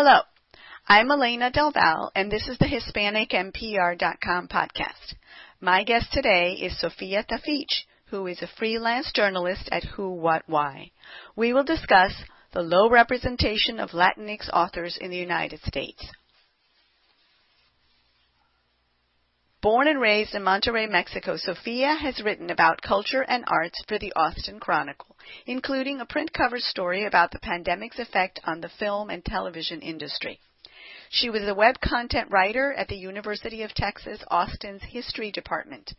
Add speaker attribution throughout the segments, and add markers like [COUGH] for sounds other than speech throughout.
Speaker 1: Hello, I'm Elena Del Valle, and this is the HispanicMPR.com podcast. My guest today is Sofia Tafich, who is a freelance journalist at Who, What, Why. We will discuss the low representation of Latinx authors in the United States. Born and raised in Monterrey, Mexico, Sofia has written about culture and arts for the Austin Chronicle, including a print cover story about the pandemic's effect on the film and television industry. She was a web content writer at the University of Texas Austin's History Department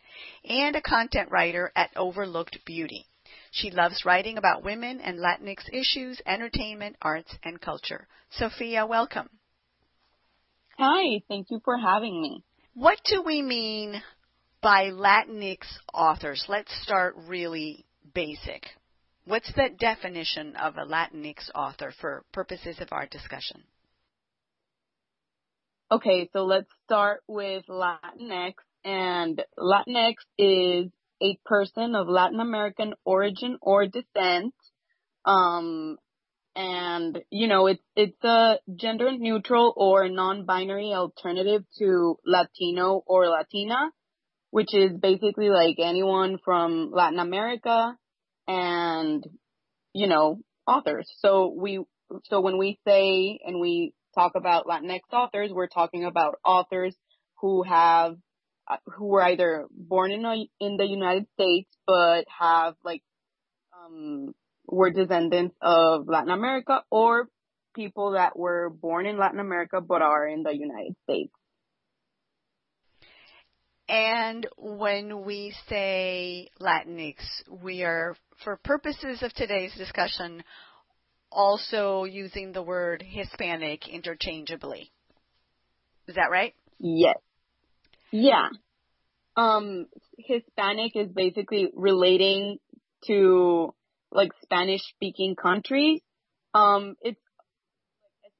Speaker 1: and a content writer at Overlooked Beauty. She loves writing about women and Latinx issues, entertainment, arts, and culture. Sofia, welcome.
Speaker 2: Hi, thank you for having me.
Speaker 1: What do we mean by Latinx authors? Let's start really basic. What's the definition of a Latinx author for purposes of our discussion?
Speaker 2: Okay, so let's start with Latinx. And Latinx is a person of Latin American origin or descent. Um, and you know it's it's a gender neutral or non-binary alternative to Latino or Latina, which is basically like anyone from Latin America and you know authors. So we so when we say and we talk about Latinx authors, we're talking about authors who have who were either born in a, in the United States but have like um were descendants of Latin America or people that were born in Latin America but are in the United States.
Speaker 1: And when we say Latinx, we are, for purposes of today's discussion, also using the word Hispanic interchangeably. Is that right?
Speaker 2: Yes. Yeah. Um, Hispanic is basically relating to like Spanish speaking countries. Um, it's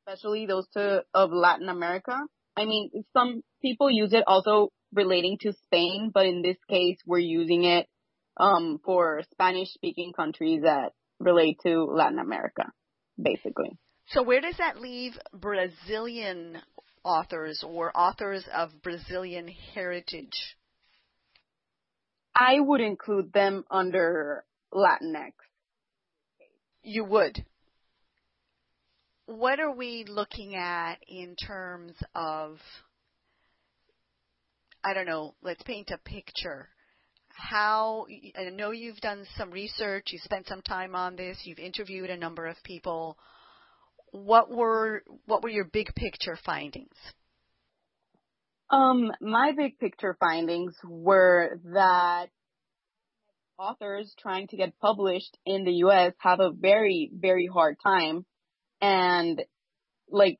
Speaker 2: especially those to, of Latin America. I mean, some people use it also relating to Spain, but in this case, we're using it um, for Spanish speaking countries that relate to Latin America, basically.
Speaker 1: So, where does that leave Brazilian authors or authors of Brazilian heritage?
Speaker 2: I would include them under Latinx
Speaker 1: you would. What are we looking at in terms of, I don't know, let's paint a picture. How, I know you've done some research, you spent some time on this, you've interviewed a number of people. What were, what were your big picture findings?
Speaker 2: Um, my big picture findings were that authors trying to get published in the US have a very, very hard time. And like,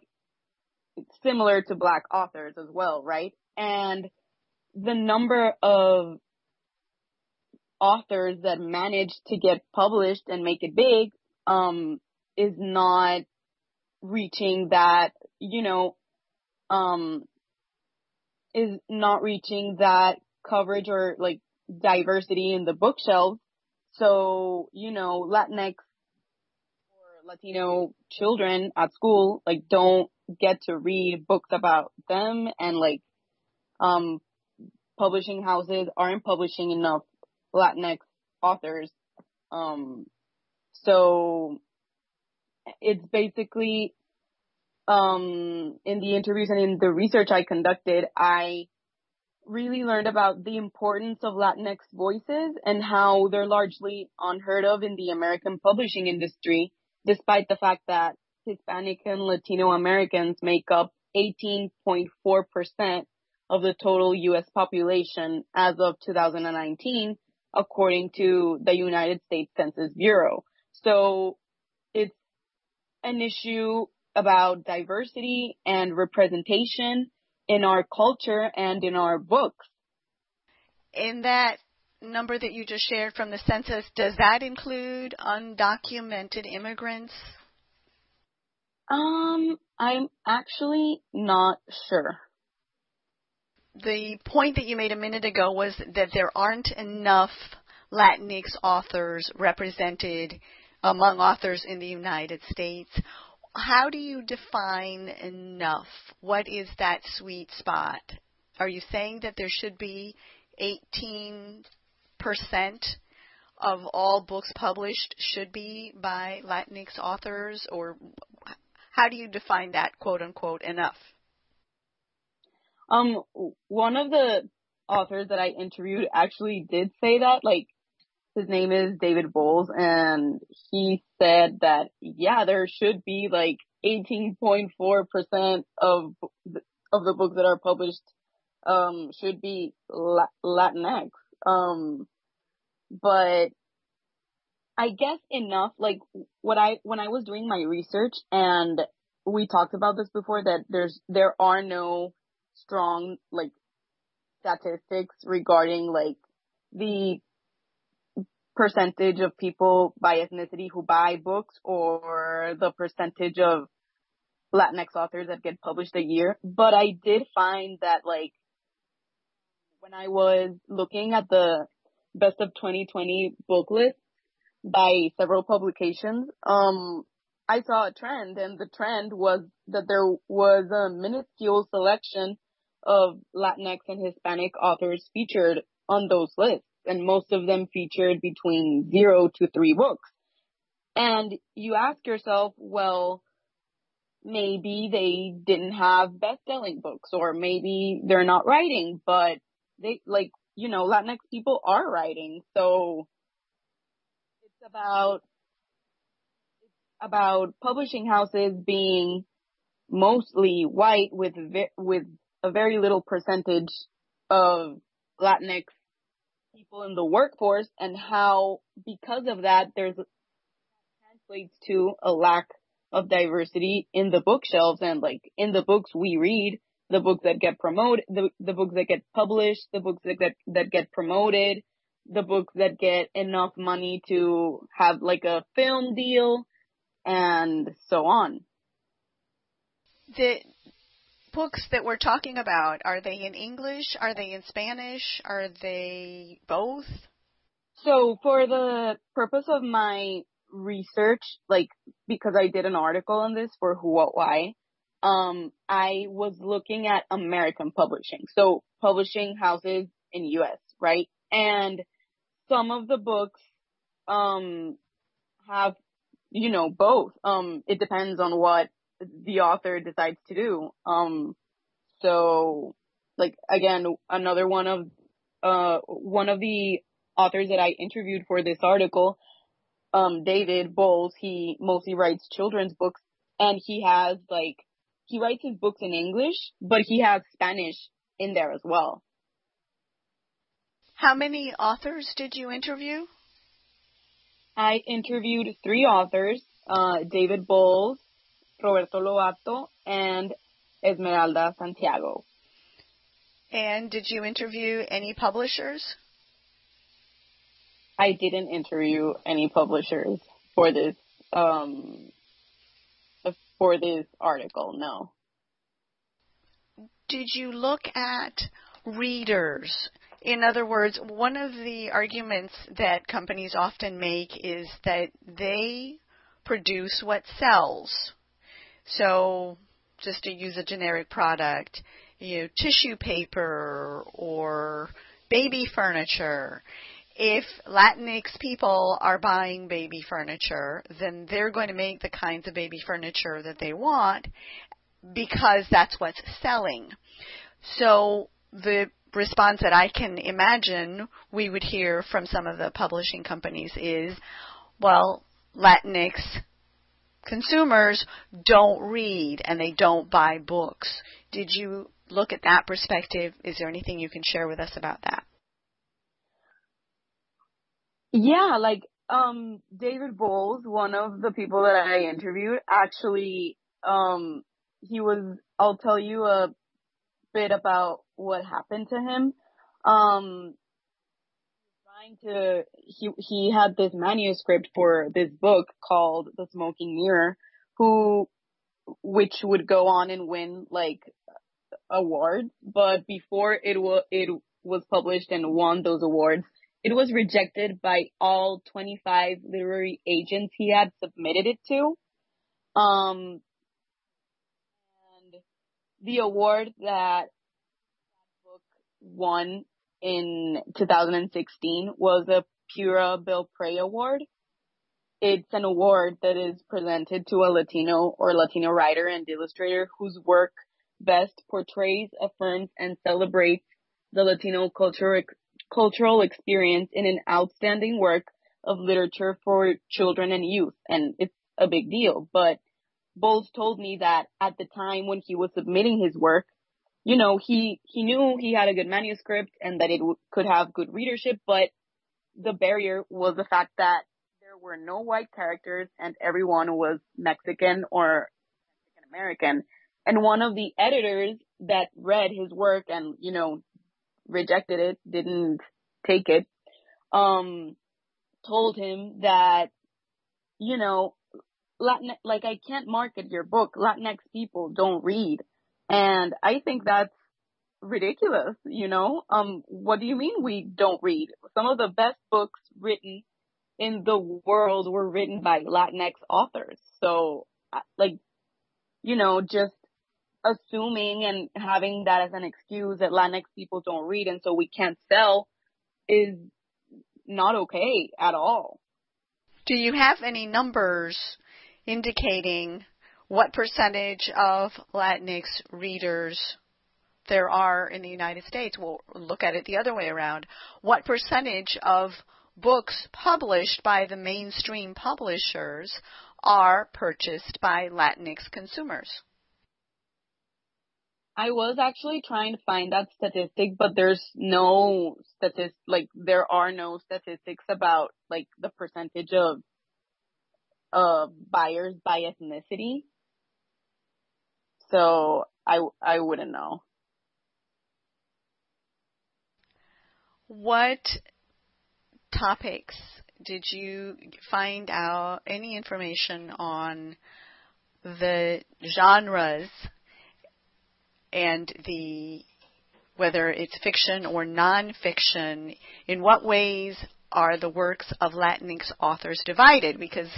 Speaker 2: similar to black authors as well, right? And the number of authors that manage to get published and make it big, um, is not reaching that, you know, um, is not reaching that coverage or like diversity in the bookshelves. So, you know, Latinx or Latino children at school, like, don't get to read books about them and like, um, publishing houses aren't publishing enough Latinx authors. Um, so it's basically, um, in the interviews and in the research I conducted, I really learned about the importance of Latinx voices and how they're largely unheard of in the American publishing industry, despite the fact that Hispanic and Latino Americans make up 18.4% of the total U.S. population as of 2019, according to the United States Census Bureau. So it's an issue about diversity and representation in our culture and in our books.
Speaker 1: In that number that you just shared from the census, does that include undocumented immigrants?
Speaker 2: Um, I'm actually not sure.
Speaker 1: The point that you made a minute ago was that there aren't enough Latinx authors represented among authors in the United States. How do you define enough? What is that sweet spot? Are you saying that there should be 18% of all books published should be by Latinx authors, or how do you define that quote unquote enough?
Speaker 2: Um, one of the authors that I interviewed actually did say that, like, his name is David Bowles, and he said that yeah, there should be like 18.4% of of the books that are published um should be Latinx. Um, but I guess enough. Like what I when I was doing my research, and we talked about this before that there's there are no strong like statistics regarding like the percentage of people by ethnicity who buy books or the percentage of Latinx authors that get published a year. But I did find that like when I was looking at the best of 2020 book list by several publications, um, I saw a trend and the trend was that there was a minuscule selection of Latinx and Hispanic authors featured on those lists and most of them featured between zero to three books. And you ask yourself, well, maybe they didn't have best-selling books or maybe they're not writing, but they like, you know, Latinx people are writing. So it's about, it's about publishing houses being mostly white with, with a very little percentage of Latinx people in the workforce and how because of that there's translates to a lack of diversity in the bookshelves and like in the books we read, the books that get promoted, the, the books that get published, the books that get, that get promoted, the books that get enough money to have like a film deal and so on.
Speaker 1: The books that we're talking about, are they in English? Are they in Spanish? Are they both?
Speaker 2: So for the purpose of my research, like because I did an article on this for Who What Why, um, I was looking at American publishing. So publishing houses in US, right? And some of the books um have you know both. Um it depends on what the author decides to do. Um, so like again, another one of, uh, one of the authors that I interviewed for this article, um, David Bowles, he mostly writes children's books and he has like, he writes his books in English, but he has Spanish in there as well.
Speaker 1: How many authors did you interview?
Speaker 2: I interviewed three authors, uh, David Bowles, Roberto Lovato, and Esmeralda Santiago.
Speaker 1: And did you interview any publishers?
Speaker 2: I didn't interview any publishers for this um, for this article. No.
Speaker 1: Did you look at readers? In other words, one of the arguments that companies often make is that they produce what sells. So just to use a generic product, you know, tissue paper or baby furniture. If Latinx people are buying baby furniture, then they're going to make the kinds of baby furniture that they want because that's what's selling. So the response that I can imagine we would hear from some of the publishing companies is, well, Latinx consumers don't read and they don't buy books. Did you look at that perspective? Is there anything you can share with us about that?
Speaker 2: Yeah, like um David Bowles, one of the people that I interviewed, actually um he was I'll tell you a bit about what happened to him. Um trying to he he had this manuscript for this book called The Smoking Mirror, who which would go on and win like awards, but before it was it was published and won those awards, it was rejected by all 25 literary agents he had submitted it to. Um, and the award that that book won in 2016 was the Pura Belpré Award. It's an award that is presented to a Latino or Latino writer and illustrator whose work best portrays, affirms, and celebrates the Latino culture, cultural experience in an outstanding work of literature for children and youth. And it's a big deal. But Bowles told me that at the time when he was submitting his work, you know, he, he knew he had a good manuscript and that it w- could have good readership, but the barrier was the fact that there were no white characters and everyone was Mexican or Mexican American. And one of the editors that read his work and, you know, rejected it, didn't take it, um, told him that, you know, Latin, like I can't market your book. Latinx people don't read. And I think that's ridiculous, you know? Um, what do you mean we don't read? Some of the best books written in the world were written by Latinx authors. So, like, you know, just assuming and having that as an excuse that Latinx people don't read and so we can't sell is not okay at all.
Speaker 1: Do you have any numbers indicating what percentage of Latinx readers there are in the United States? We'll look at it the other way around. What percentage of books published by the mainstream publishers are purchased by Latinx consumers?
Speaker 2: I was actually trying to find that statistic, but there's no statistic, like there are no statistics about like the percentage of uh buyers by ethnicity. So I I wouldn't know.
Speaker 1: What topics did you find out any information on the genres and the whether it's fiction or nonfiction, in what ways are the works of Latinx authors divided? Because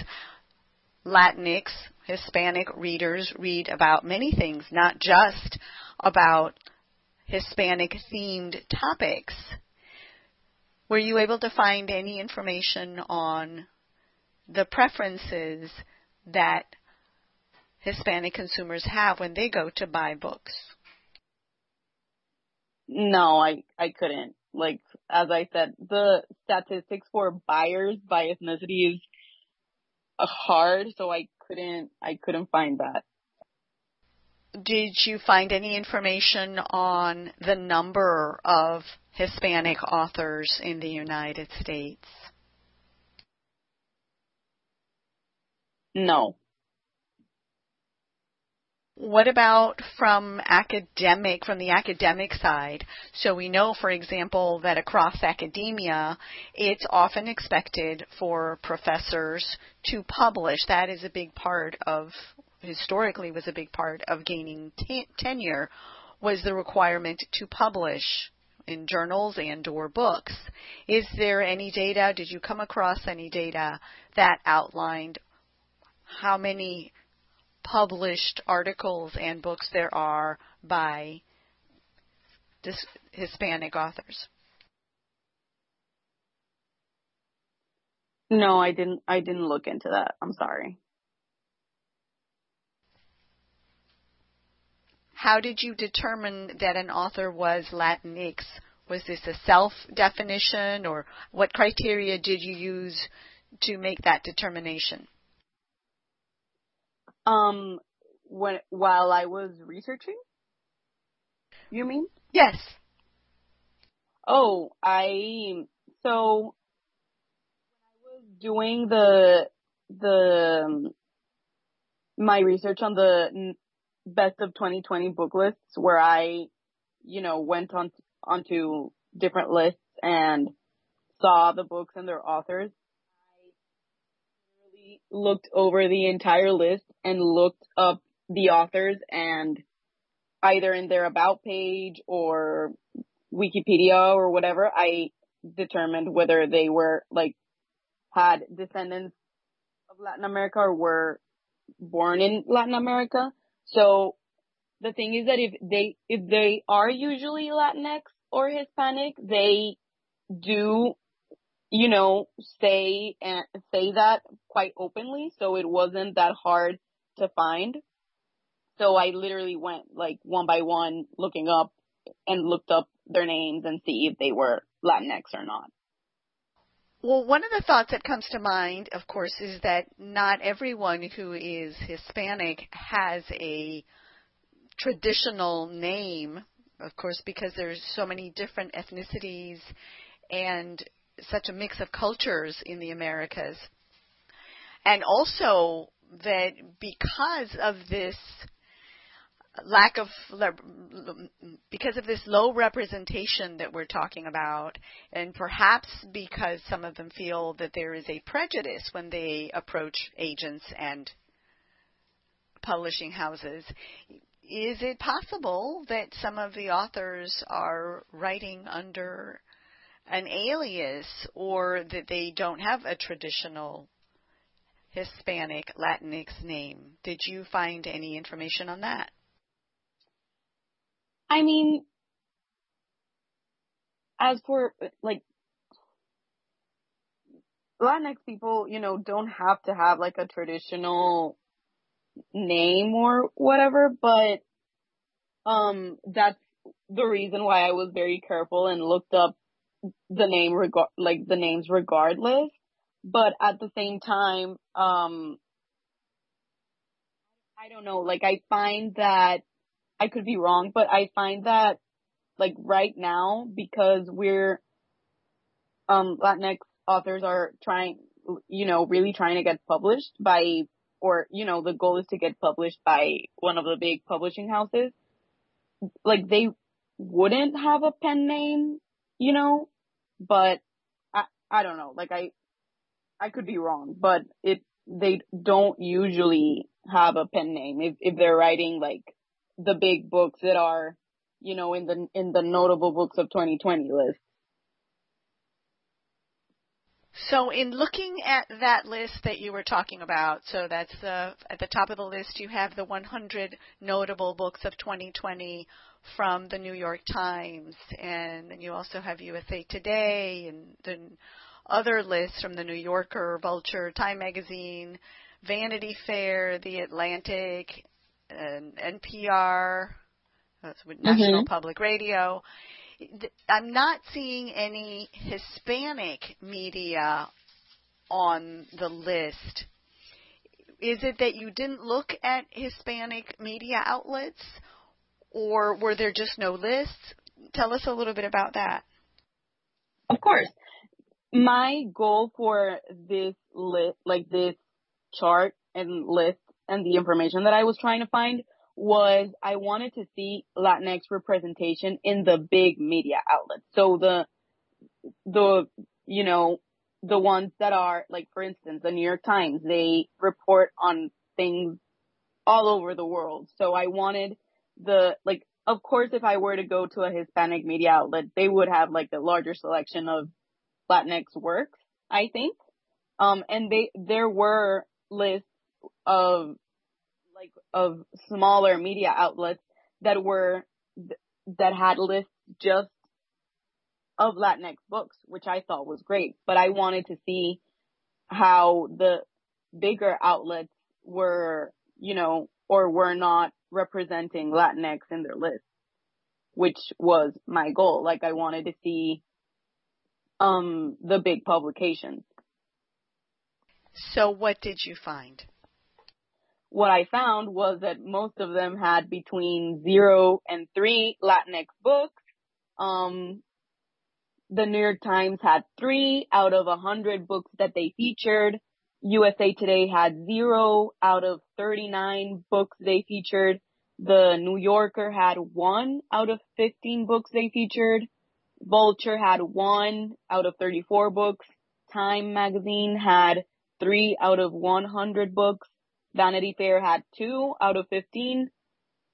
Speaker 1: Latinx, Hispanic readers read about many things, not just about Hispanic themed topics. Were you able to find any information on the preferences that Hispanic consumers have when they go to buy books?
Speaker 2: No, I I couldn't. Like as I said, the statistics for buyers by ethnicity is hard, so I couldn't I couldn't find that.
Speaker 1: Did you find any information on the number of Hispanic authors in the United States?
Speaker 2: No.
Speaker 1: What about from academic, from the academic side? So we know, for example, that across academia, it's often expected for professors to publish. That is a big part of, historically was a big part of gaining t- tenure, was the requirement to publish in journals and or books. Is there any data, did you come across any data that outlined how many published articles and books there are by Hispanic authors?
Speaker 2: No, I didn't. I didn't look into that. I'm sorry.
Speaker 1: How did you determine that an author was Latinx? Was this a self definition, or what criteria did you use to make that determination?
Speaker 2: Um, when while I was researching, you mean?
Speaker 1: Yes.
Speaker 2: Oh, I so when I was doing the the my research on the best of 2020 book lists, where I, you know, went on onto different lists and saw the books and their authors looked over the entire list and looked up the authors and either in their about page or Wikipedia or whatever, I determined whether they were like had descendants of Latin America or were born in Latin America. So the thing is that if they if they are usually Latinx or Hispanic, they do you know say and say that quite openly. So it wasn't that hard to find. So I literally went like one by one looking up and looked up their names and see if they were Latinx or not.
Speaker 1: Well, one of the thoughts that comes to mind, of course, is that not everyone who is Hispanic has a traditional name, of course, because there's so many different ethnicities and such a mix of cultures in the Americas. And also that because of this lack of because of this low representation that we're talking about and perhaps because some of them feel that there is a prejudice when they approach agents and publishing houses is it possible that some of the authors are writing under an alias or that they don't have a traditional Hispanic Latinx name. Did you find any information on that?
Speaker 2: I mean, as for like Latinx people, you know, don't have to have like a traditional name or whatever, but um that's the reason why I was very careful and looked up the name regard like the names regardless. But at the same time, um I don't know, like I find that I could be wrong, but I find that like right now because we're um Latinx authors are trying you know really trying to get published by or you know the goal is to get published by one of the big publishing houses like they wouldn't have a pen name you know but i i don't know like i i could be wrong but it they don't usually have a pen name if if they're writing like the big books that are, you know, in the in the notable books of 2020 list.
Speaker 1: So in looking at that list that you were talking about, so that's the at the top of the list you have the 100 notable books of 2020 from the New York Times, and then you also have USA Today and then other lists from the New Yorker, Vulture, Time Magazine, Vanity Fair, The Atlantic, and NPR, National mm-hmm. Public Radio. I'm not seeing any Hispanic media on the list. Is it that you didn't look at Hispanic media outlets, or were there just no lists? Tell us a little bit about that.
Speaker 2: Of course. My goal for this list, like this chart and list and the information that I was trying to find was I wanted to see Latinx representation in the big media outlets. So the, the, you know, the ones that are like, for instance, the New York Times, they report on things all over the world. So I wanted the, like, of course, if I were to go to a Hispanic media outlet, they would have like a larger selection of Latinx works, I think. Um, and they, there were lists of like of smaller media outlets that were that had lists just of Latinx books, which I thought was great. But I wanted to see how the bigger outlets were, you know, or were not representing Latinx in their list, which was my goal. Like I wanted to see um the big publications.
Speaker 1: So what did you find?
Speaker 2: what I found was that most of them had between zero and three Latinx books. Um, the New York Times had three out of a hundred books that they featured. USA Today had zero out of 39 books they featured. The New Yorker had one out of 15 books they featured. Vulture had one out of 34 books. Time magazine had three out of 100 books. Vanity Fair had two out of 15.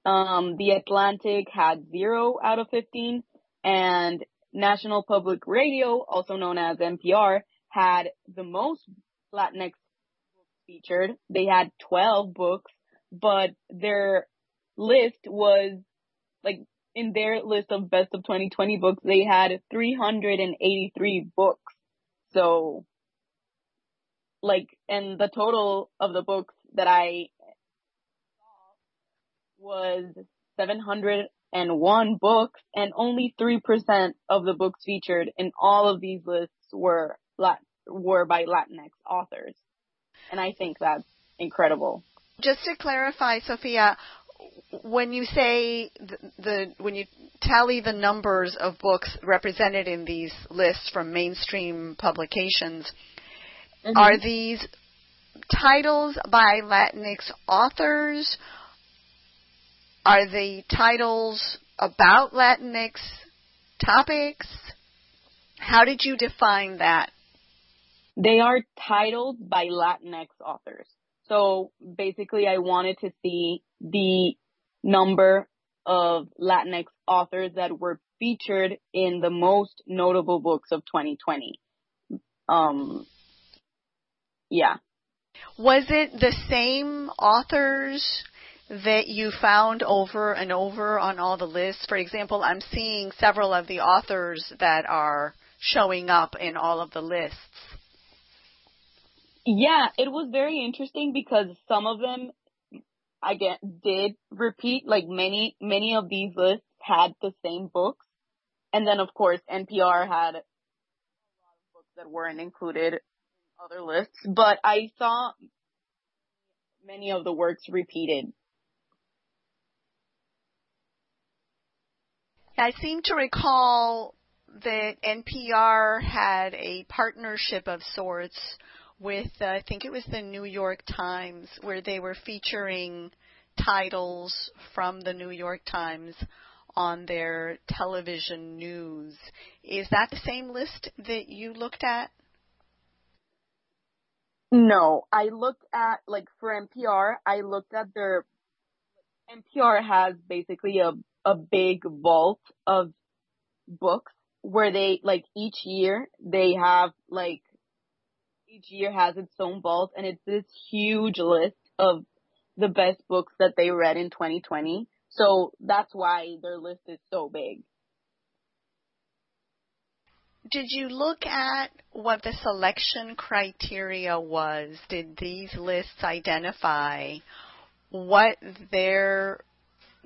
Speaker 2: Um, the Atlantic had zero out of 15 and National Public Radio, also known as NPR, had the most Latinx featured. They had 12 books, but their list was like in their list of best of 2020 books, they had 383 books. So like, and the total of the books that I saw was 701 books and only 3% of the books featured in all of these lists were Lat- were by Latinx authors. And I think that's incredible.
Speaker 1: Just to clarify, Sofia, when you say the, the, when you tally the numbers of books represented in these lists from mainstream publications, mm-hmm. are these titles by Latinx authors? Are the titles about Latinx topics? How did you define that?
Speaker 2: They are titled by Latinx authors. So basically I wanted to see the number of Latinx authors that were featured in the most notable books of 2020. Um, yeah.
Speaker 1: Was it the same authors that you found over and over on all the lists? For example, I'm seeing several of the authors that are showing up in all of the lists.
Speaker 2: Yeah, it was very interesting because some of them I get did repeat like many many of these lists had the same books. And then of course NPR had a lot of books that weren't included in other lists, but I saw many of the works repeated.
Speaker 1: I seem to recall that NPR had a partnership of sorts with uh, I think it was the New York Times where they were featuring titles from the New York Times on their television news. Is that the same list that you looked at?
Speaker 2: No, I looked at like for NPR, I looked at their NPR has basically a a big vault of books where they like each year they have like each year has its own vault and it's this huge list of the best books that they read in 2020. So that's why their list is so big.
Speaker 1: Did you look at what the selection criteria was? Did these lists identify what their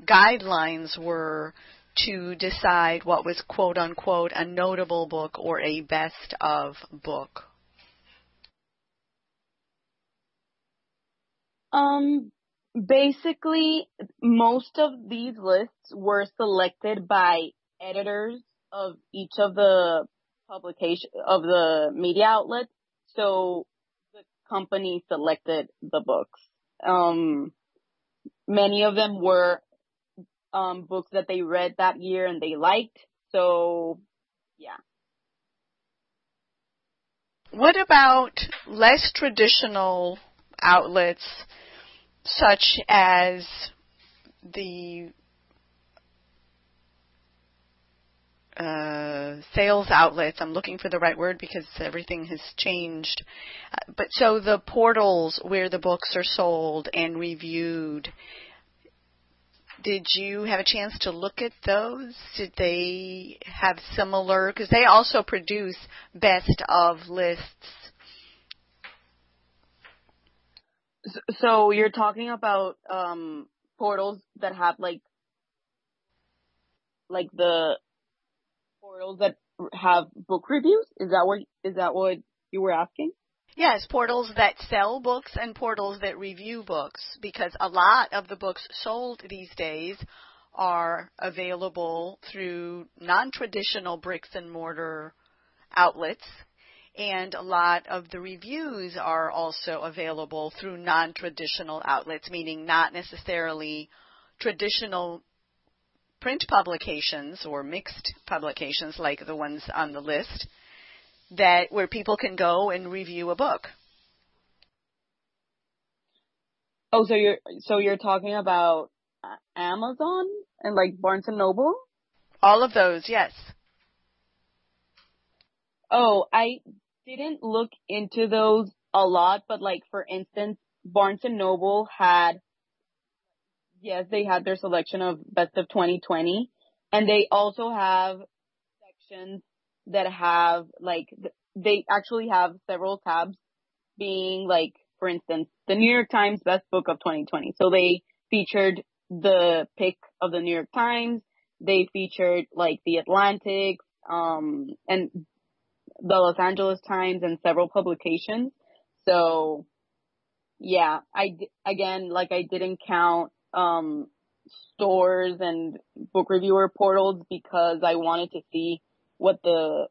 Speaker 1: guidelines were to decide what was quote unquote a notable book or a best of book?
Speaker 2: Um, basically, most of these lists were selected by editors of each of the publication of the media outlets. So the company selected the books. Um, many of them were um, books that they read that year and they liked. So, yeah.
Speaker 1: What about less traditional outlets such as the uh, sales outlets. I'm looking for the right word because everything has changed. Uh, but so the portals where the books are sold and reviewed. Did you have a chance to look at those? Did they have similar? Because they also produce best of lists
Speaker 2: So you're talking about um portals that have like like the portals that have book reviews? Is that what is that what you were asking?
Speaker 1: Yes, portals that sell books and portals that review books because a lot of the books sold these days are available through non-traditional bricks and mortar outlets and a lot of the reviews are also available through non-traditional outlets, meaning not necessarily traditional print publications or mixed publications like the ones on the list that where people can go and review a book.
Speaker 2: Oh, so you're so you're talking about Amazon and like Barnes and Noble?
Speaker 1: All of those, yes.
Speaker 2: Oh, I didn't look into those a lot, but like for instance, Barnes and Noble had, yes, they had their selection of best of 2020, and they also have sections that have like they actually have several tabs being like, for instance, the New York Times best book of 2020. So they featured the pick of the New York Times. They featured like the Atlantic, um, and the Los Angeles Times and several publications. So yeah, I, again, like I didn't count, um, stores and book reviewer portals because I wanted to see what the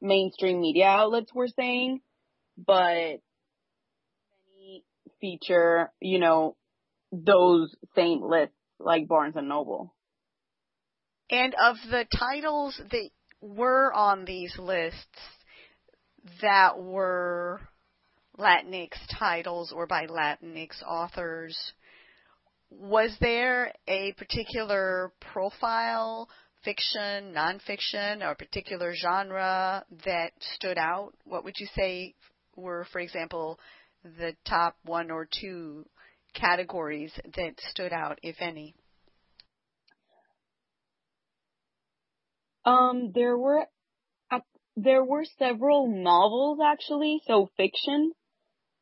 Speaker 2: mainstream media outlets were saying, but many feature, you know, those same lists like Barnes and Noble.
Speaker 1: And of the titles that were on these lists that were Latinx titles or by Latinx authors, was there a particular profile, fiction, nonfiction, or a particular genre that stood out? What would you say were, for example, the top one or two categories that stood out, if any?
Speaker 2: Um, there were there were several novels actually, so fiction,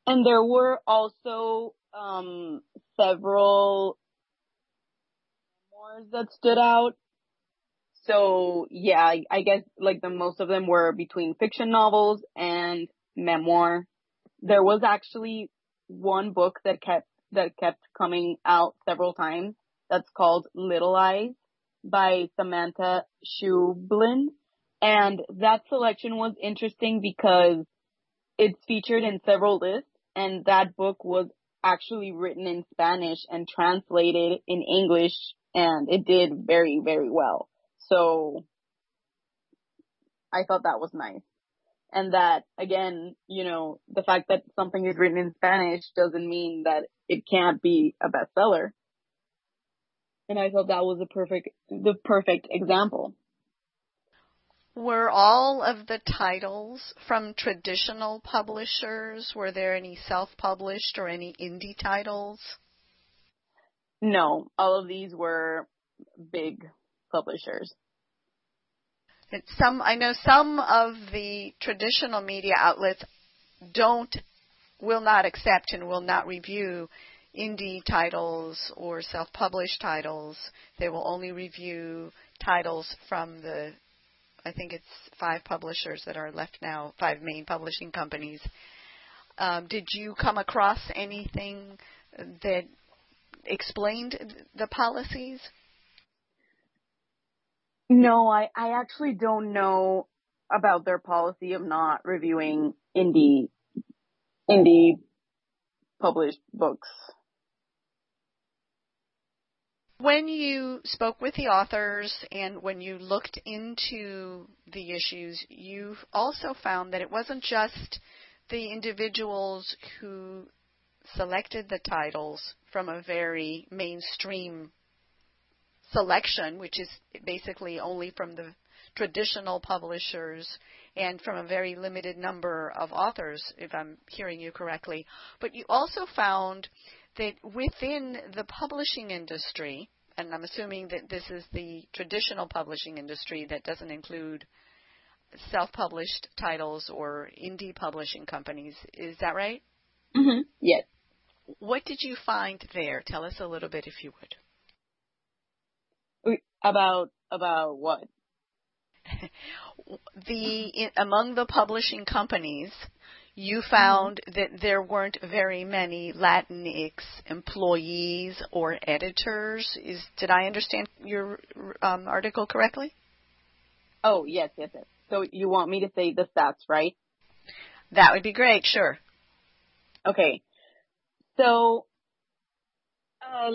Speaker 2: and there were also um several memoirs that stood out. So yeah, I, I guess like the most of them were between fiction novels and memoir. There was actually one book that kept that kept coming out several times. That's called Little Eyes by Samanta Schweblin. And that selection was interesting because it's featured in several lists and that book was actually written in Spanish and translated in English and it did very, very well. So I thought that was nice. And that again, you know, the fact that something is written in Spanish doesn't mean that it can't be a bestseller. And I thought that was a perfect, the perfect example.
Speaker 1: Were all of the titles from traditional publishers? Were there any self-published or any indie titles?
Speaker 2: No, all of these were big publishers.
Speaker 1: Some I know some of the traditional media outlets don't will not accept and will not review indie titles or self-published titles. They will only review titles from the I think it's five publishers that are left now, five main publishing companies. Um, did you come across anything that explained the policies?
Speaker 2: No, I, I actually don't know about their policy of not reviewing indie indie published books.
Speaker 1: When you spoke with the authors and when you looked into the issues, you also found that it wasn't just the individuals who selected the titles from a very mainstream selection, which is basically only from the traditional publishers and from a very limited number of authors, if I'm hearing you correctly. But you also found that within the publishing industry, and I'm assuming that this is the traditional publishing industry that doesn't include self-published titles or indie publishing companies. Is that right?
Speaker 2: Mm-hmm. Yes.
Speaker 1: What did you find there? Tell us a little bit, if you
Speaker 2: would. About about what? [LAUGHS]
Speaker 1: the among the publishing companies, you found that there weren't very many Latinx employees or editors. Is did I understand your um, article correctly?
Speaker 2: Oh yes, yes, yes. So you want me to say the stats, right?
Speaker 1: That would be great. Sure.
Speaker 2: Okay. So, uh,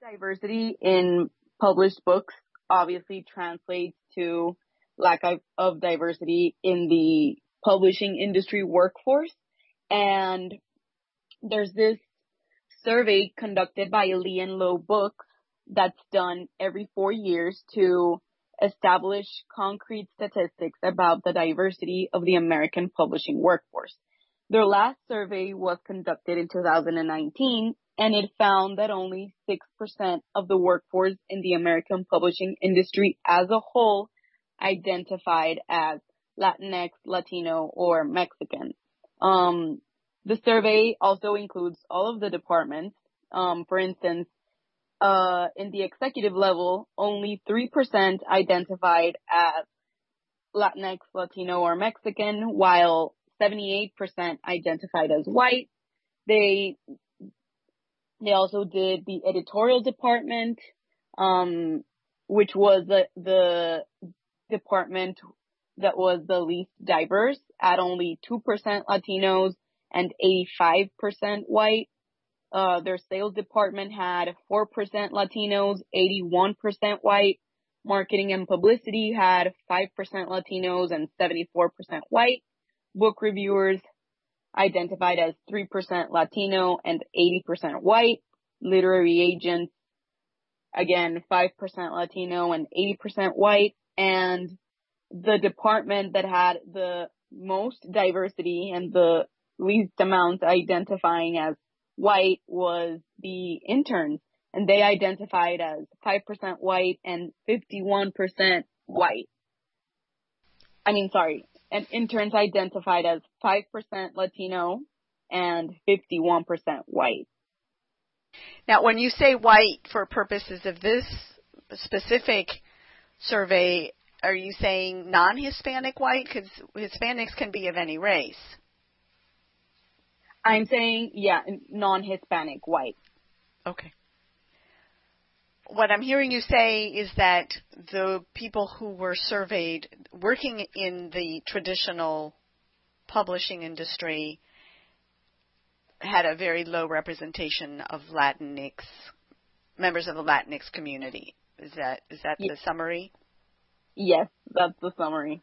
Speaker 2: diversity in published books obviously translates to lack of, of diversity in the publishing industry workforce. And there's this survey conducted by Lee and Low Books that's done every four years to establish concrete statistics about the diversity of the American publishing workforce. Their last survey was conducted in 2019 and it found that only 6% of the workforce in the American publishing industry as a whole identified as Latinx, Latino, or Mexican. Um, the survey also includes all of the departments. Um, for instance, uh, in the executive level, only 3% identified as Latinx, Latino, or Mexican, while 78% identified as white. They they also did the editorial department, um, which was the the department that was the least diverse at only 2% Latinos and 85% white. Uh, their sales department had 4% Latinos, 81% white. Marketing and publicity had 5% Latinos and 74% white. Book reviewers identified as 3% Latino and 80% white. Literary agents, again, 5% Latino and 80% white. And the department that had the most diversity and the least amount identifying as white was the interns and they identified as 5% white and 51% white. I mean, sorry, and interns identified as 5% Latino and 51% white.
Speaker 1: Now, when you say white for purposes of this specific survey, are you saying non-Hispanic white? Because Hispanics can be of any race.
Speaker 2: I'm saying, yeah, non-Hispanic white.
Speaker 1: Okay. What I'm hearing you say is that the people who were surveyed working in the traditional publishing industry had a very low representation of Latinx members of the Latinx community. Is that is that yes. the summary?
Speaker 2: Yes, that's the summary.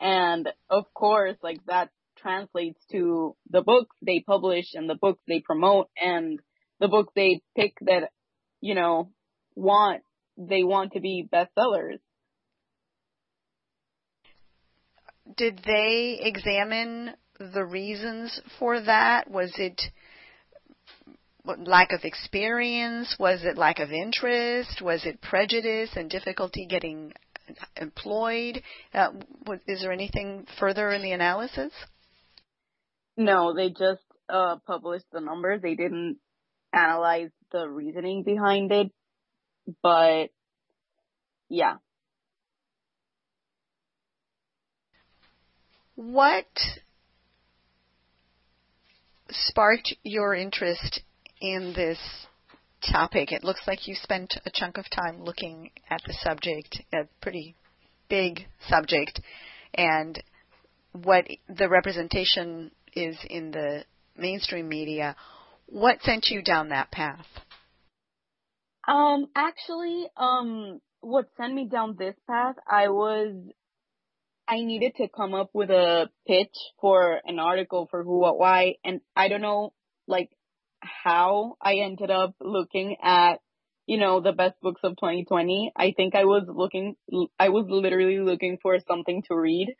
Speaker 2: And of course, like that translates to the books they publish and the books they promote and the books they pick that, you know, want, they want to be bestsellers.
Speaker 1: Did they examine the reasons for that? Was it lack of experience? Was it lack of interest? Was it prejudice and difficulty getting employed? Uh, is there anything further in the analysis?
Speaker 2: No, they just uh, published the numbers. They didn't analyze the reasoning behind it. But yeah.
Speaker 1: What sparked your interest in this topic? It looks like you spent a chunk of time looking at the subject, a pretty big subject, and what the representation is in the mainstream media. What sent you down that path?
Speaker 2: Um, actually, um, what sent me down this path, I was, I needed to come up with a pitch for an article for Who What Why, and I don't know, like, how I ended up looking at, you know, the best books of 2020. I think I was looking, I was literally looking for something to read,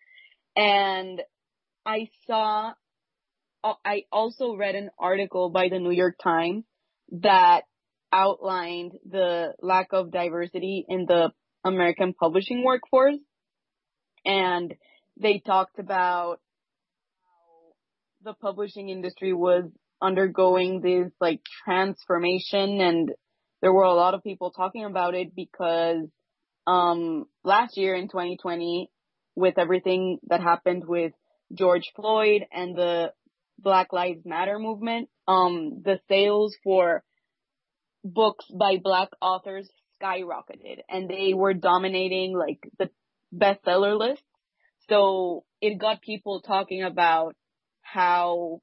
Speaker 2: and I saw, uh, I also read an article by the New York Times that outlined the lack of diversity in the American publishing workforce. And they talked about how the publishing industry was undergoing this like transformation and there were a lot of people talking about it because um last year in 2020 with everything that happened with George Floyd and the Black Lives Matter movement um the sales for books by black authors skyrocketed and they were dominating like the bestseller list. So it got people talking about how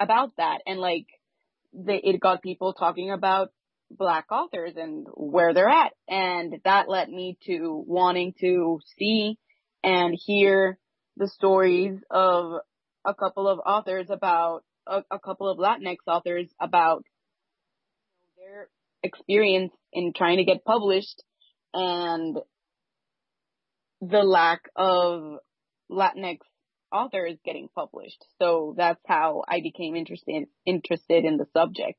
Speaker 2: about that and like it got people talking about black authors and where they're at. And that led me to wanting to see and hear the stories of a couple of authors about a, a couple of Latinx authors about their experience in trying to get published and the lack of Latinx authors getting published. So that's how I became interested interested in the subject.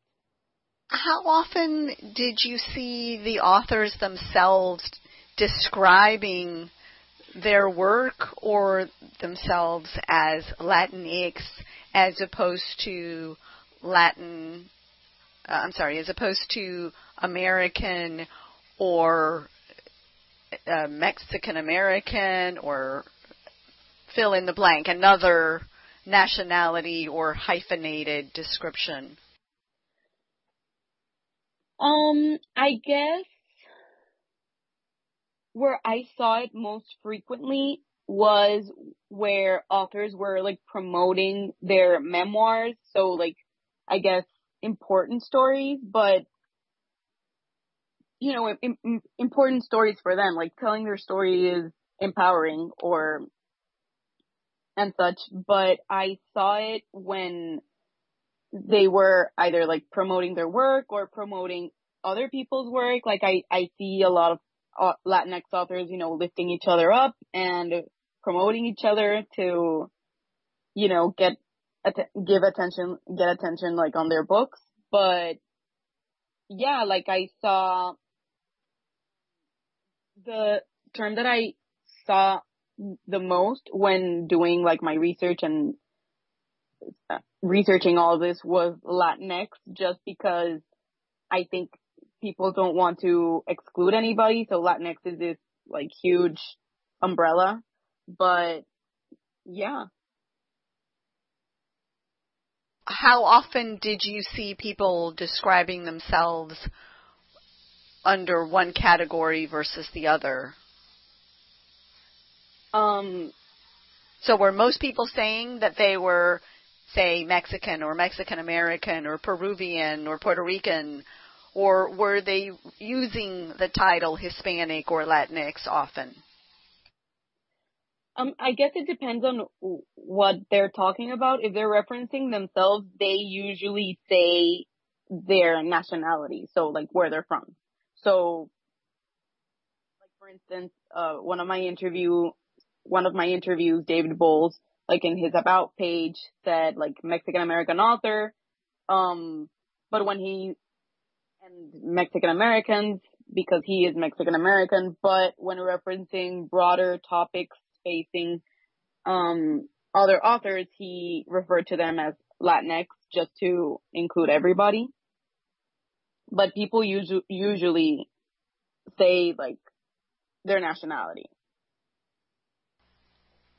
Speaker 1: How often did you see the authors themselves describing their work or themselves as Latinx as opposed to Latin, uh, I'm sorry, as opposed to American or uh, Mexican American or fill in the blank, another nationality or hyphenated description?
Speaker 2: Um, I guess where I saw it most frequently was where authors were like promoting their memoirs. So like, I guess important stories, but you know, Im- important stories for them, like telling their story is empowering or and such, but I saw it when they were either like promoting their work or promoting other people's work. Like I, I see a lot of uh, Latinx authors, you know, lifting each other up and promoting each other to, you know, get, give attention, get attention like on their books. But yeah, like I saw the term that I saw the most when doing like my research and uh, researching all this was Latinx just because I think people don't want to exclude anybody. So Latinx is this like huge umbrella, but yeah.
Speaker 1: How often did you see people describing themselves under one category versus the other?
Speaker 2: Um,
Speaker 1: so were most people saying that they were, say, Mexican or Mexican American or Peruvian or Puerto Rican, or were they using the title Hispanic or Latinx often?
Speaker 2: Um, I guess it depends on what they're talking about. If they're referencing themselves, they usually say their nationality, so like where they're from. So, like for instance, uh, one of my interview one of my interviews, David Bowles, like in his about page said like Mexican American author. Um, but when he, and Mexican Americans, because he is Mexican American, but when referencing broader topics facing, um, other authors, he referred to them as Latinx just to include everybody. But people usually, usually say like their nationality.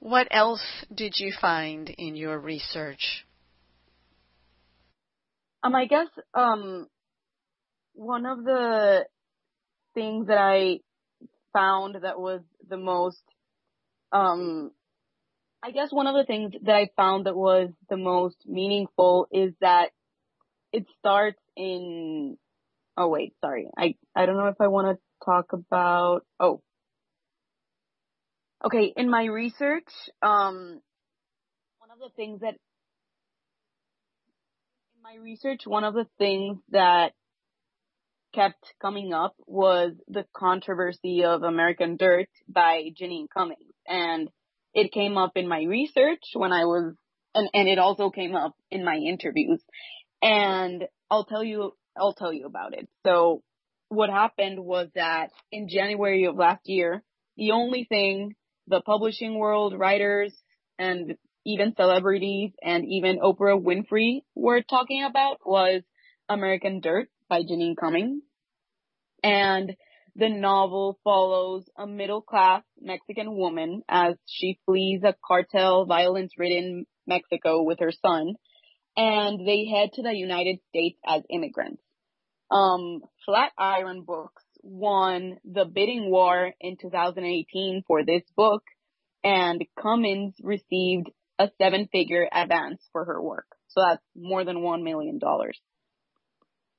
Speaker 1: What else did you find in your research?
Speaker 2: Um, I guess um, one of the things that I found that was the most, um, I guess one of the things that I found that was the most meaningful is that it starts in. Oh wait, sorry. I I don't know if I want to talk about. Oh, Okay, in my research, um, one of the things that in my research, one of the things that kept coming up was the controversy of American Dirt by Jeanine Cummins, and it came up in my research when I was, and and it also came up in my interviews, and I'll tell you, I'll tell you about it. So, what happened was that in January of last year, the only thing the publishing world, writers, and even celebrities and even Oprah Winfrey were talking about was American Dirt by Jeanine Cummins. And the novel follows a middle class Mexican woman as she flees a cartel violence ridden Mexico with her son and they head to the United States as immigrants. Um, Flatiron Books won the bidding war in 2018 for this book, and Cummins received a seven figure advance for her work. So that's more than $1 million.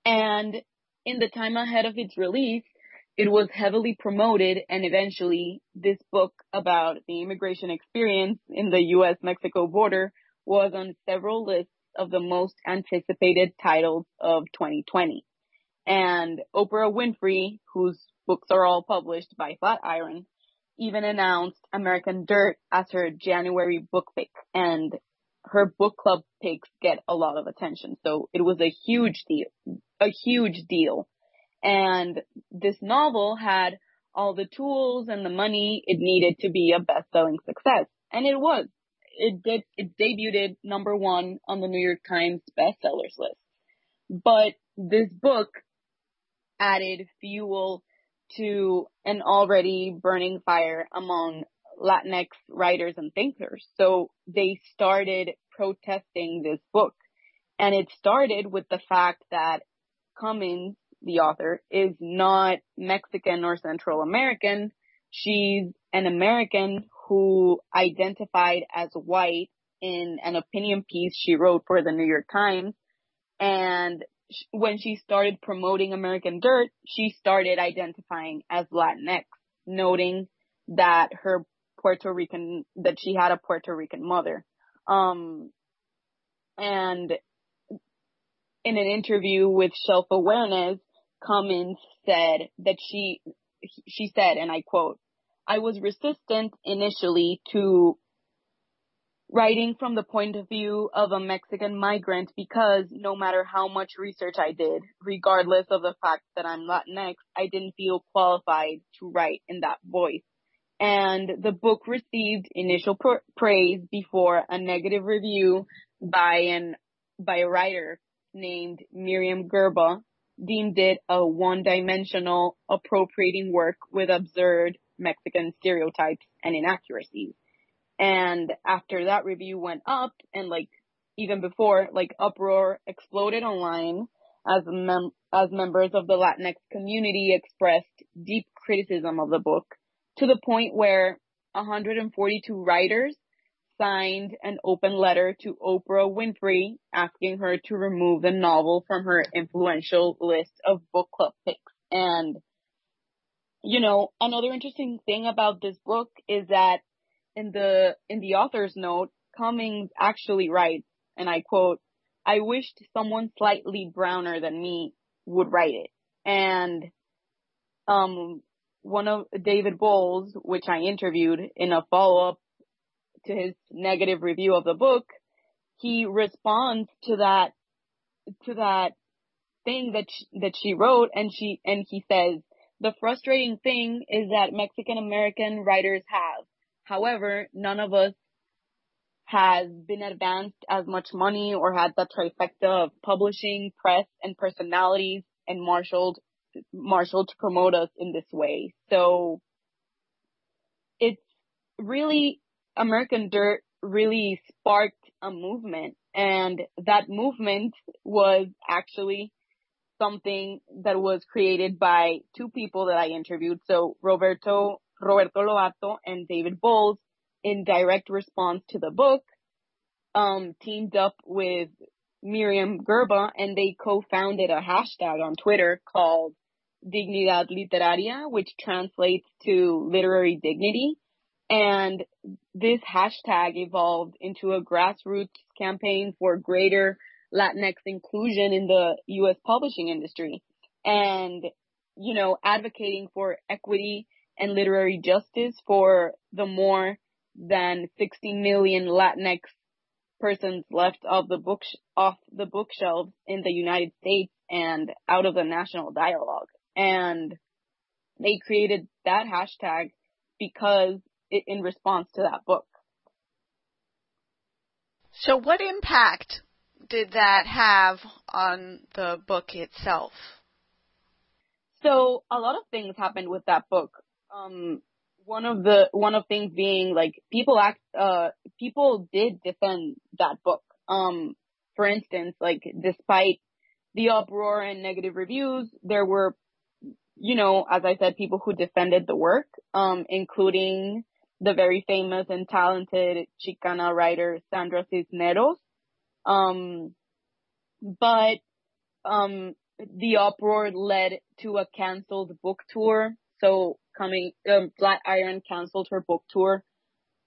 Speaker 2: And in the time ahead of its release, it was heavily promoted and eventually this book about the immigration experience in the US Mexico border was on several lists of the most anticipated titles of 2020. And Oprah Winfrey, whose books are all published by Flatiron, even announced American Dirt as her January book pick. And her book club picks get a lot of attention. So it was a huge deal, a huge deal. And this novel had all the tools and the money it needed to be a best-selling success. And it was. It did, it debuted number one on the New York Times bestsellers list. But this book added fuel to an already burning fire among Latinx writers and thinkers. So they started protesting this book. And it started with the fact that Cummins, the author, is not Mexican or Central American. She's an American who identified as white in an opinion piece she wrote for the New York Times. And when she started promoting American Dirt, she started identifying as Latinx, noting that her Puerto Rican, that she had a Puerto Rican mother. Um, and in an interview with Shelf Awareness, Cummins said that she, she said, and I quote, I was resistant initially to writing from the point of view of a Mexican migrant because no matter how much research I did, regardless of the fact that I'm Latinx, I didn't feel qualified to write in that voice. And the book received initial pr- praise before a negative review by an by a writer named Myriam Gurba deemed it a one-dimensional appropriating work with absurd Mexican stereotypes and inaccuracies. And after that review went up and like even before, like uproar exploded online as mem- as members of the Latinx community expressed deep criticism of the book to the point where 142 writers signed an open letter to Oprah Winfrey asking her to remove the novel from her influential list of book club picks. And, you know, another interesting thing about this book is that in the in the author's note, Cummins actually writes, and I quote, "I wished someone slightly browner than me would write it." And um, one of David Bowles, which I interviewed in a follow up to his negative review of the book, he responds to that to that thing that she, that she wrote, and she and he says the frustrating thing is that Mexican American writers have However, none of us has been advanced as much money or had the trifecta of publishing, press, and personalities and marshaled, marshaled to promote us in this way. So it's really, American Dirt really sparked a movement and that movement was actually something that was created by two people that I interviewed. So Roberto Roberto Lovato and David Bowles in direct response to the book, um, teamed up with Myriam Gurba and they co-founded a hashtag on Twitter called Dignidad Literaria, which translates to literary dignity. And this hashtag evolved into a grassroots campaign for greater Latinx inclusion in the U.S. publishing industry and, you know, advocating for equity and literary justice for the more than 60 million Latinx persons left off the book off the bookshelves in the United States and out of the national dialogue. And they created that hashtag because it, in response to that book.
Speaker 1: So what impact did that have on the book itself?
Speaker 2: So a lot of things happened with that book um one of the one of things being like people act uh people did defend that book. Um for instance, like despite the uproar and negative reviews, there were you know, as I said, people who defended the work, um, including the very famous and talented Chicana writer Sandra Cisneros. Um, but um, the uproar led to a canceled book tour. So coming, um, Iron canceled her book tour.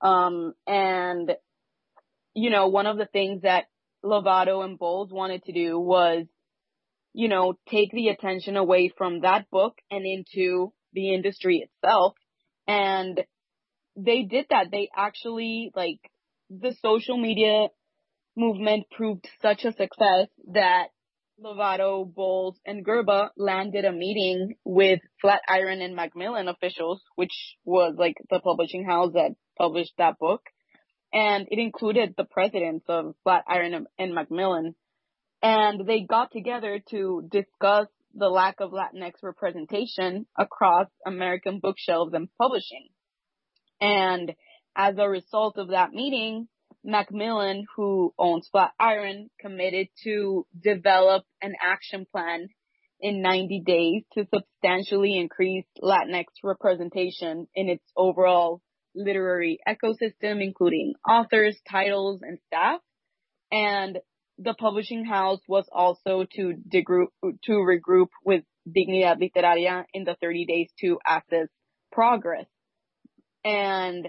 Speaker 2: Um, and, you know, one of the things that Lovato and Bowles wanted to do was you know, take the attention away from that book and into the industry itself. And they did that. They actually, like, the social media movement proved such a success that Lovato, Bowles, and Gurba landed a meeting with Flatiron and Macmillan officials, which was like the publishing house that published that book. And it included the presidents of Flatiron and Macmillan. And they got together to discuss the lack of Latinx representation across American bookshelves and publishing. And as a result of that meeting, Macmillan, who owns Flatiron, committed to develop an action plan in 90 days to substantially increase Latinx representation in its overall literary ecosystem, including authors, titles, and staff. And the publishing house was also to degroup, to regroup with Dignidad Literaria in the 30 days to assess progress. And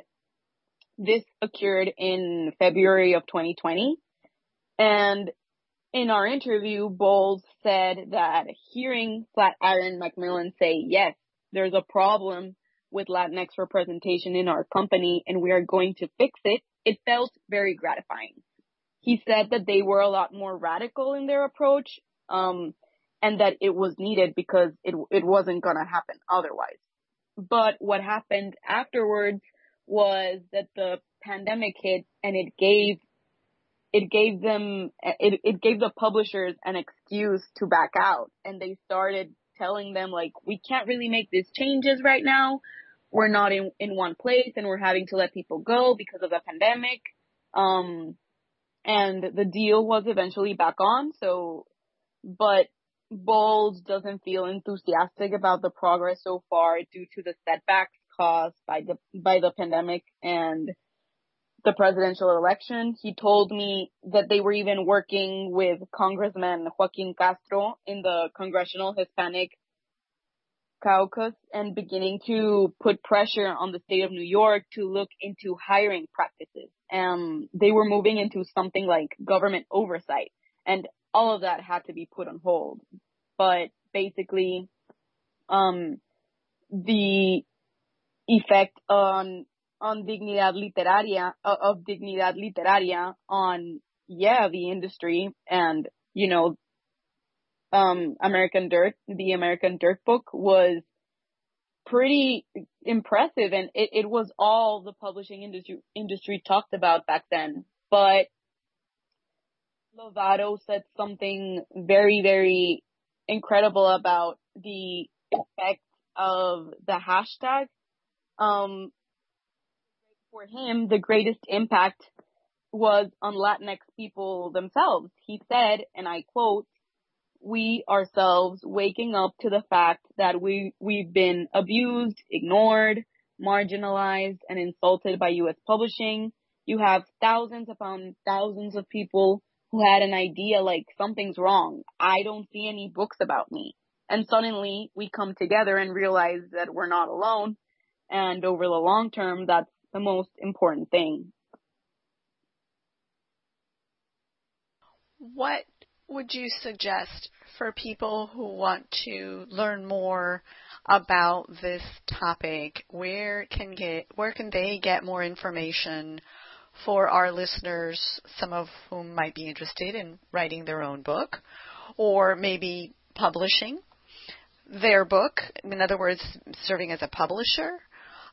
Speaker 2: this occurred in February of 2020. And in our interview, Bowles said that hearing Flatiron Macmillan say, yes, there's a problem with Latinx representation in our company and we are going to fix it, it felt very gratifying. He said that they were a lot more radical in their approach, um, and that it was needed because it, it wasn't gonna happen otherwise. But what happened afterwards was that the pandemic hit and it gave it gave them it, it gave the publishers an excuse to back out. And they started telling them like we can't really make these changes right now. We're not in in one place and we're having to let people go because of the pandemic. Um and the deal was eventually back on. So but Bowles doesn't feel enthusiastic about the progress so far due to the setbacks caused by the by the pandemic and the presidential election. He told me that they were even working with Congressman Joaquin Castro in the Congressional Hispanic Caucus and beginning to put pressure on the state of New York to look into hiring practices. Um, they were moving into something like government oversight and all of that had to be put on hold. But basically, um, the effect on on dignidad literaria of dignidad literaria on yeah the industry and you know um American Dirt the American Dirt book was pretty impressive and it, it was all the publishing industry industry talked about back then. But Lovato said something very very incredible about the effect of the hashtag um, for him, the greatest impact was on Latinx people themselves. He said, and I quote, we ourselves waking up to the fact that we, we've been abused, ignored, marginalized, and insulted by U.S. publishing. You have thousands upon thousands of people who had an idea like something's wrong. I don't see any books about me. And suddenly we come together and realize that we're not alone and over the long term, that's the most important thing.
Speaker 1: What would you suggest for people who want to learn more about this topic? Where can get where can they get more information for our listeners, some of whom might be interested in writing their own book or maybe publishing their book, in other words, serving as a publisher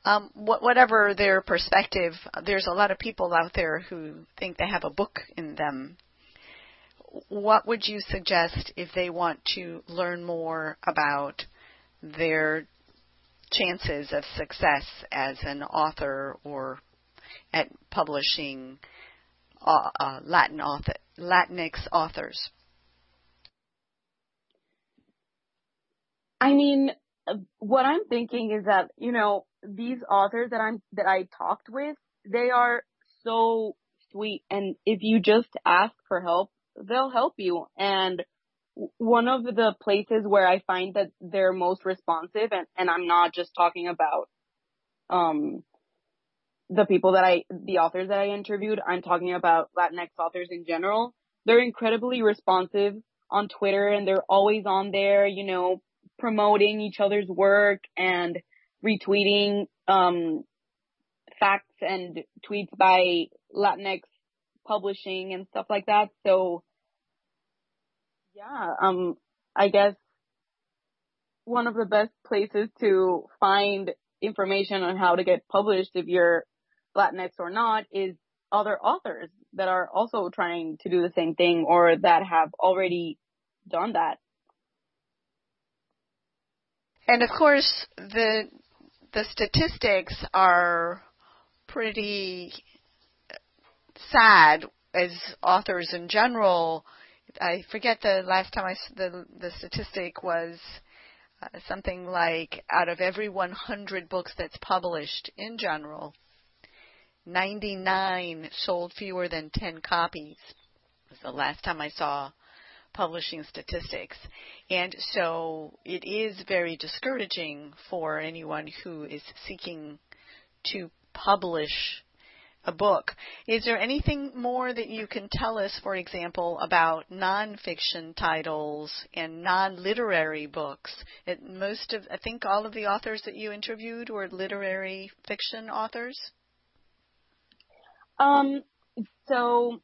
Speaker 1: um, wh- whatever their perspective, there's a lot of people out there who think they have a book in them. What would you suggest if they want to learn more about their chances of success as an author or at publishing uh, uh, Latin author, Latinx authors?
Speaker 2: I mean, what I'm thinking is that, you know, these authors that I'm, that I talked with, they are so sweet. And if you just ask for help, they'll help you. And one of the places where I find that they're most responsive, and, and I'm not just talking about, um, the people that I, the authors that I interviewed, I'm talking about Latinx authors in general. They're incredibly responsive on Twitter and they're always on there, you know, promoting each other's work and retweeting um, facts and tweets by Latinx publishing and stuff like that. So yeah, um, I guess one of the best places to find information on how to get published if you're Latinx or not is other authors that are also trying to do the same thing or that have already done that.
Speaker 1: And of course, the the statistics are pretty sad as authors in general. I forget the last time I the the statistic was uh, something like out of every 100 books that's published in general, 99 sold fewer than 10 copies. Was the last time I saw publishing statistics. And so it is very discouraging for anyone who is seeking to publish a book. Is there anything more that you can tell us, for example, about nonfiction titles and non-literary books? It, most of, I think, all of the authors that you interviewed were literary fiction authors.
Speaker 2: Um. So,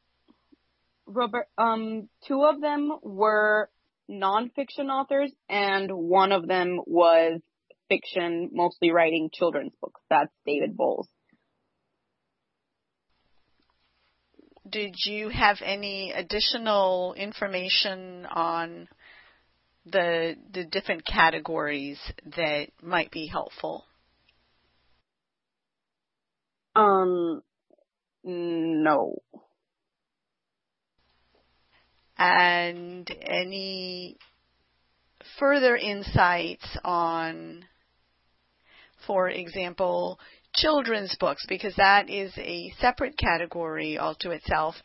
Speaker 2: Robert, um, two of them were nonfiction authors, and one of them was fiction, mostly writing children's books. That's David Bowles.
Speaker 1: did you have any additional information on the the different categories that might be helpful?
Speaker 2: Um, no.
Speaker 1: And any further insights on, for example, children's books because that is a separate category all to itself.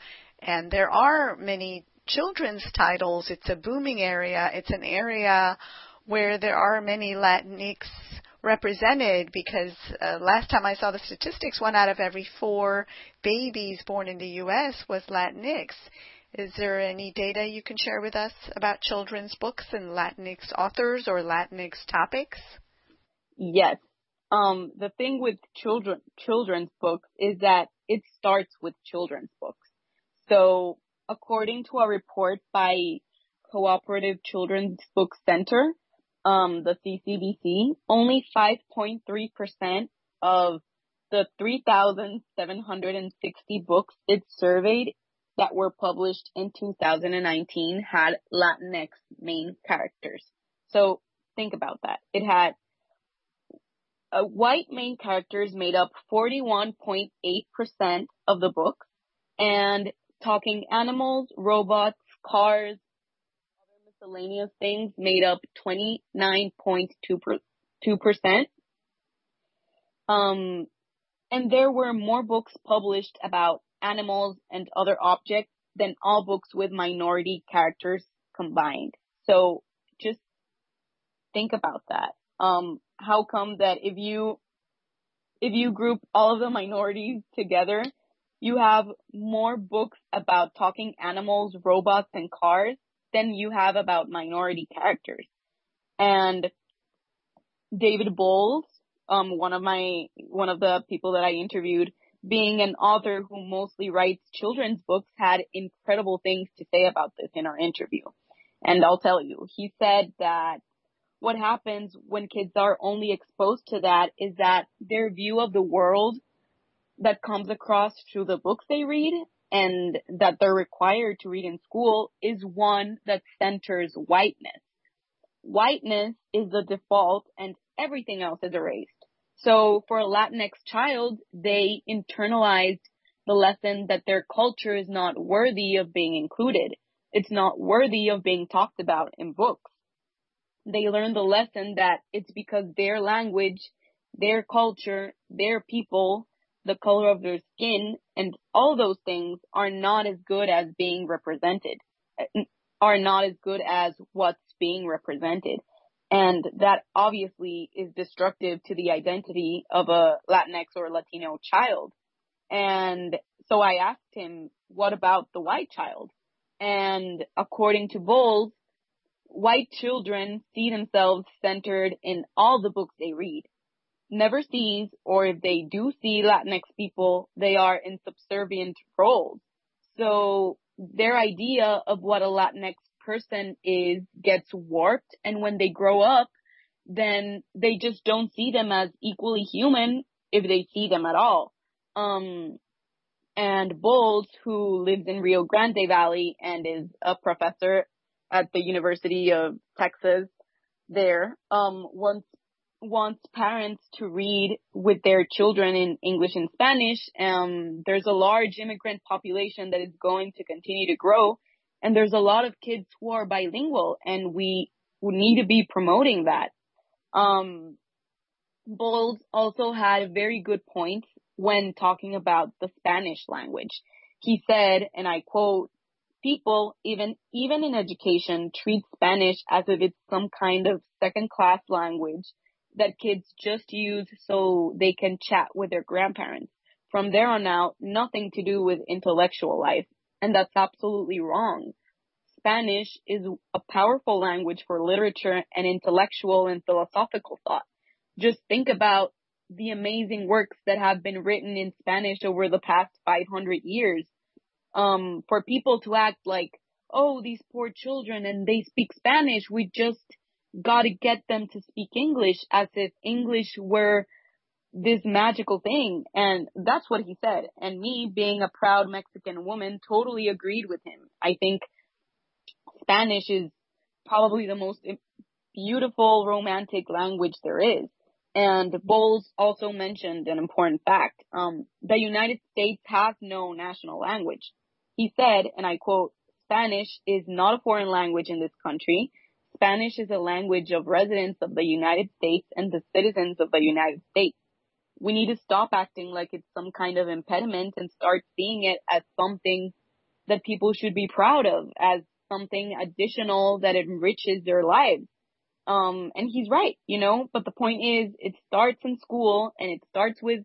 Speaker 1: And there are many children's titles. It's a booming area. It's an area where there are many Latinx represented because uh, last time I saw the statistics, one out of every four babies born in the U.S. was Latinx. Is there any data you can share with us about children's books and Latinx authors or Latinx topics?
Speaker 2: Yes, um, the thing with children, children's books is that it starts with children's books. So according to a report by Cooperative Children's Book Center, um, the CCBC, only 5.3% of the 3,760 books it surveyed that were published in 2019 had Latinx main characters. So think about that. It had uh, white main characters made up 41.8% of the book, and talking animals, robots, cars, other miscellaneous things made up 29.2%. Um, and there were more books published about animals and other objects than all books with minority characters combined. So just think about that. Um, how come that if you if you group all of the minorities together, you have more books about talking animals, robots, and cars than you have about minority characters. And David Bowles, um, one of my one of the people that I interviewed, being an author who mostly writes children's books, had incredible things to say about this in our interview. And I'll tell you, he said that what happens when kids are only exposed to that is that their view of the world that comes across through the books they read and that they're required to read in school is one that centers whiteness. Whiteness is the default and everything else is erased. So for a Latinx child, they internalized the lesson that their culture is not worthy of being included. It's not worthy of being talked about in books they learn the lesson that it's because their language, their culture, their people, the color of their skin, and all those things are not as good as being represented, uh, are not as good as what's being represented. And that obviously is destructive to the identity of a Latinx or Latino child. And so I asked him, what about the white child? And according to Bowles, white children see themselves centered in all the books they read. Never sees, or if they do see Latinx people, they are in subservient roles. So their idea of what a Latinx person is gets warped and when they grow up, then they just don't see them as equally human if they see them at all. Um, and Bowles, who lives in Rio Grande Valley and is a professor at the University of Texas there, um, wants wants parents to read with their children in English and Spanish. Um, there's a large immigrant population that is going to continue to grow, and there's a lot of kids who are bilingual, and we, need to be promoting that. Um, Bowles also had a very good points when talking about the Spanish language. He said, and I quote, people, even, even in education, treat Spanish as if it's some kind of second class language that kids just use so they can chat with their grandparents. From there on out, nothing to do with intellectual life. And that's absolutely wrong. Spanish is a powerful language for literature and intellectual and philosophical thought. Just think about the amazing works that have been written in Spanish over the past 500 years. Um, for people to act like, oh, these poor children and they speak Spanish, we just gotta get them to speak English as if English were this magical thing. And that's what he said. And me being a proud Mexican woman totally agreed with him. I think Spanish is probably the most beautiful romantic language there is. And Bowles also mentioned an important fact. Um, the United States has no national language. He said, and I quote, Spanish is not a foreign language in this country. Spanish is a language of residents of the United States and the citizens of the United States. We need to stop acting like it's some kind of impediment and start seeing it as something that people should be proud of, as something additional that enriches their lives. Um, and he's right, you know, but the point is it starts in school and it starts with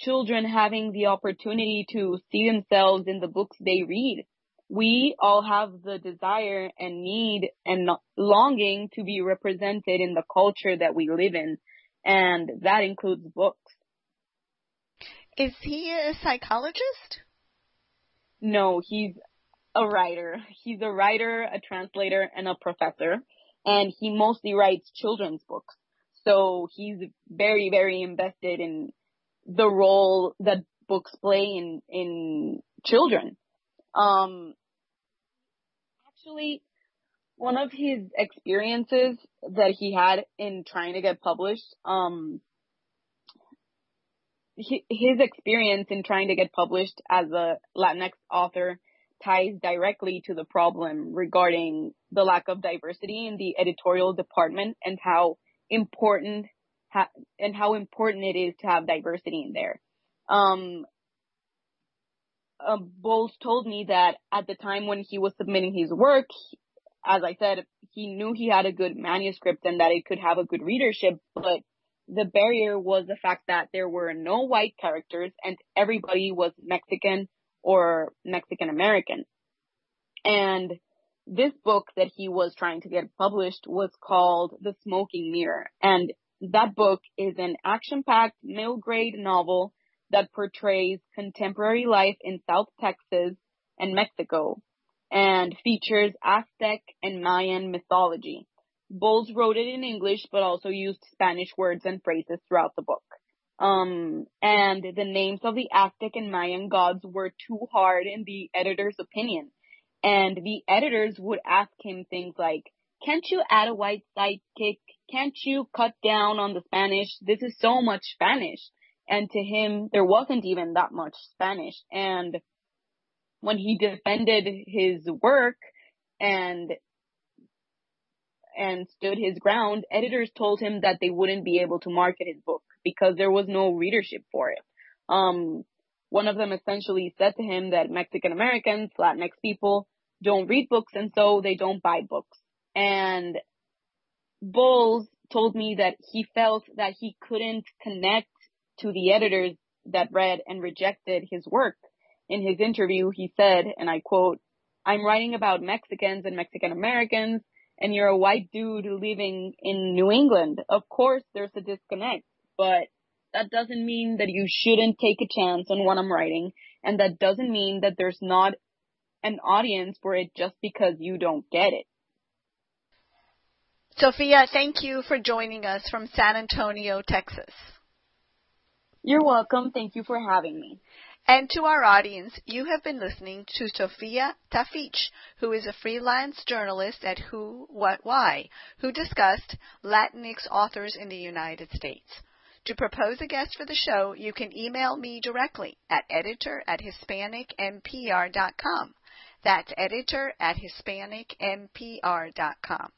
Speaker 2: children having the opportunity to see themselves in the books they read we all have the desire and need and longing to be represented in the culture that we live in. And that includes books.
Speaker 1: Is he a psychologist?
Speaker 2: No, he's a writer. He's a writer, a translator, and a professor. And he mostly writes children's books. So he's very, very invested in the role that books play in, in children. Um, actually, one of his experiences that he had in trying to get published, um, his experience in trying to get published as a Latinx author ties directly to the problem regarding the lack of diversity in the editorial department and how important ha- and how important it is to have diversity in there. Um, uh, Bowles told me that at the time when he was submitting his work, as I said, he knew he had a good manuscript and that it could have a good readership, but the barrier was the fact that there were no white characters and everybody was Mexican or Mexican American. And this book that he was trying to get published was called The Smoking Mirror. And that book is an action packed middle grade novel that portrays contemporary life in South Texas and Mexico and features Aztec and Mayan mythology. Bowles wrote it in English, but also used Spanish words and phrases throughout the book. Um, and the names of the Aztec and Mayan gods were too hard in the editor's opinion. And the editors would ask him things like, can't you add a white sidekick? Can't you cut down on the Spanish? This is so much Spanish. And to him, there wasn't even that much Spanish. And when he defended his work and and stood his ground, editors told him that they wouldn't be able to market his book because there was no readership for it. Um, one of them essentially said to him that Mexican Americans, Latinx people don't read books and so they don't buy books. And Bowles told me that he felt that he couldn't connect to the editors that read and rejected his work. In his interview, he said, and I quote, I'm writing about Mexicans and Mexican Americans and you're a white dude living in New England. Of course there's a disconnect, but that doesn't mean that you shouldn't take a chance on what I'm writing and that doesn't mean that there's not an audience for it just because you don't get it.
Speaker 1: Sofia, thank you for joining us from San Antonio, Texas.
Speaker 2: You're welcome. Thank you for having me.
Speaker 1: And to our audience, you have been listening to Sofia Tafich, who is a freelance journalist at Who, What, Why, who discussed Latinx authors in the United States. To propose a guest for the show, you can email me directly at editor at hispanicmpr.com. That's editor at hispanicmpr.com.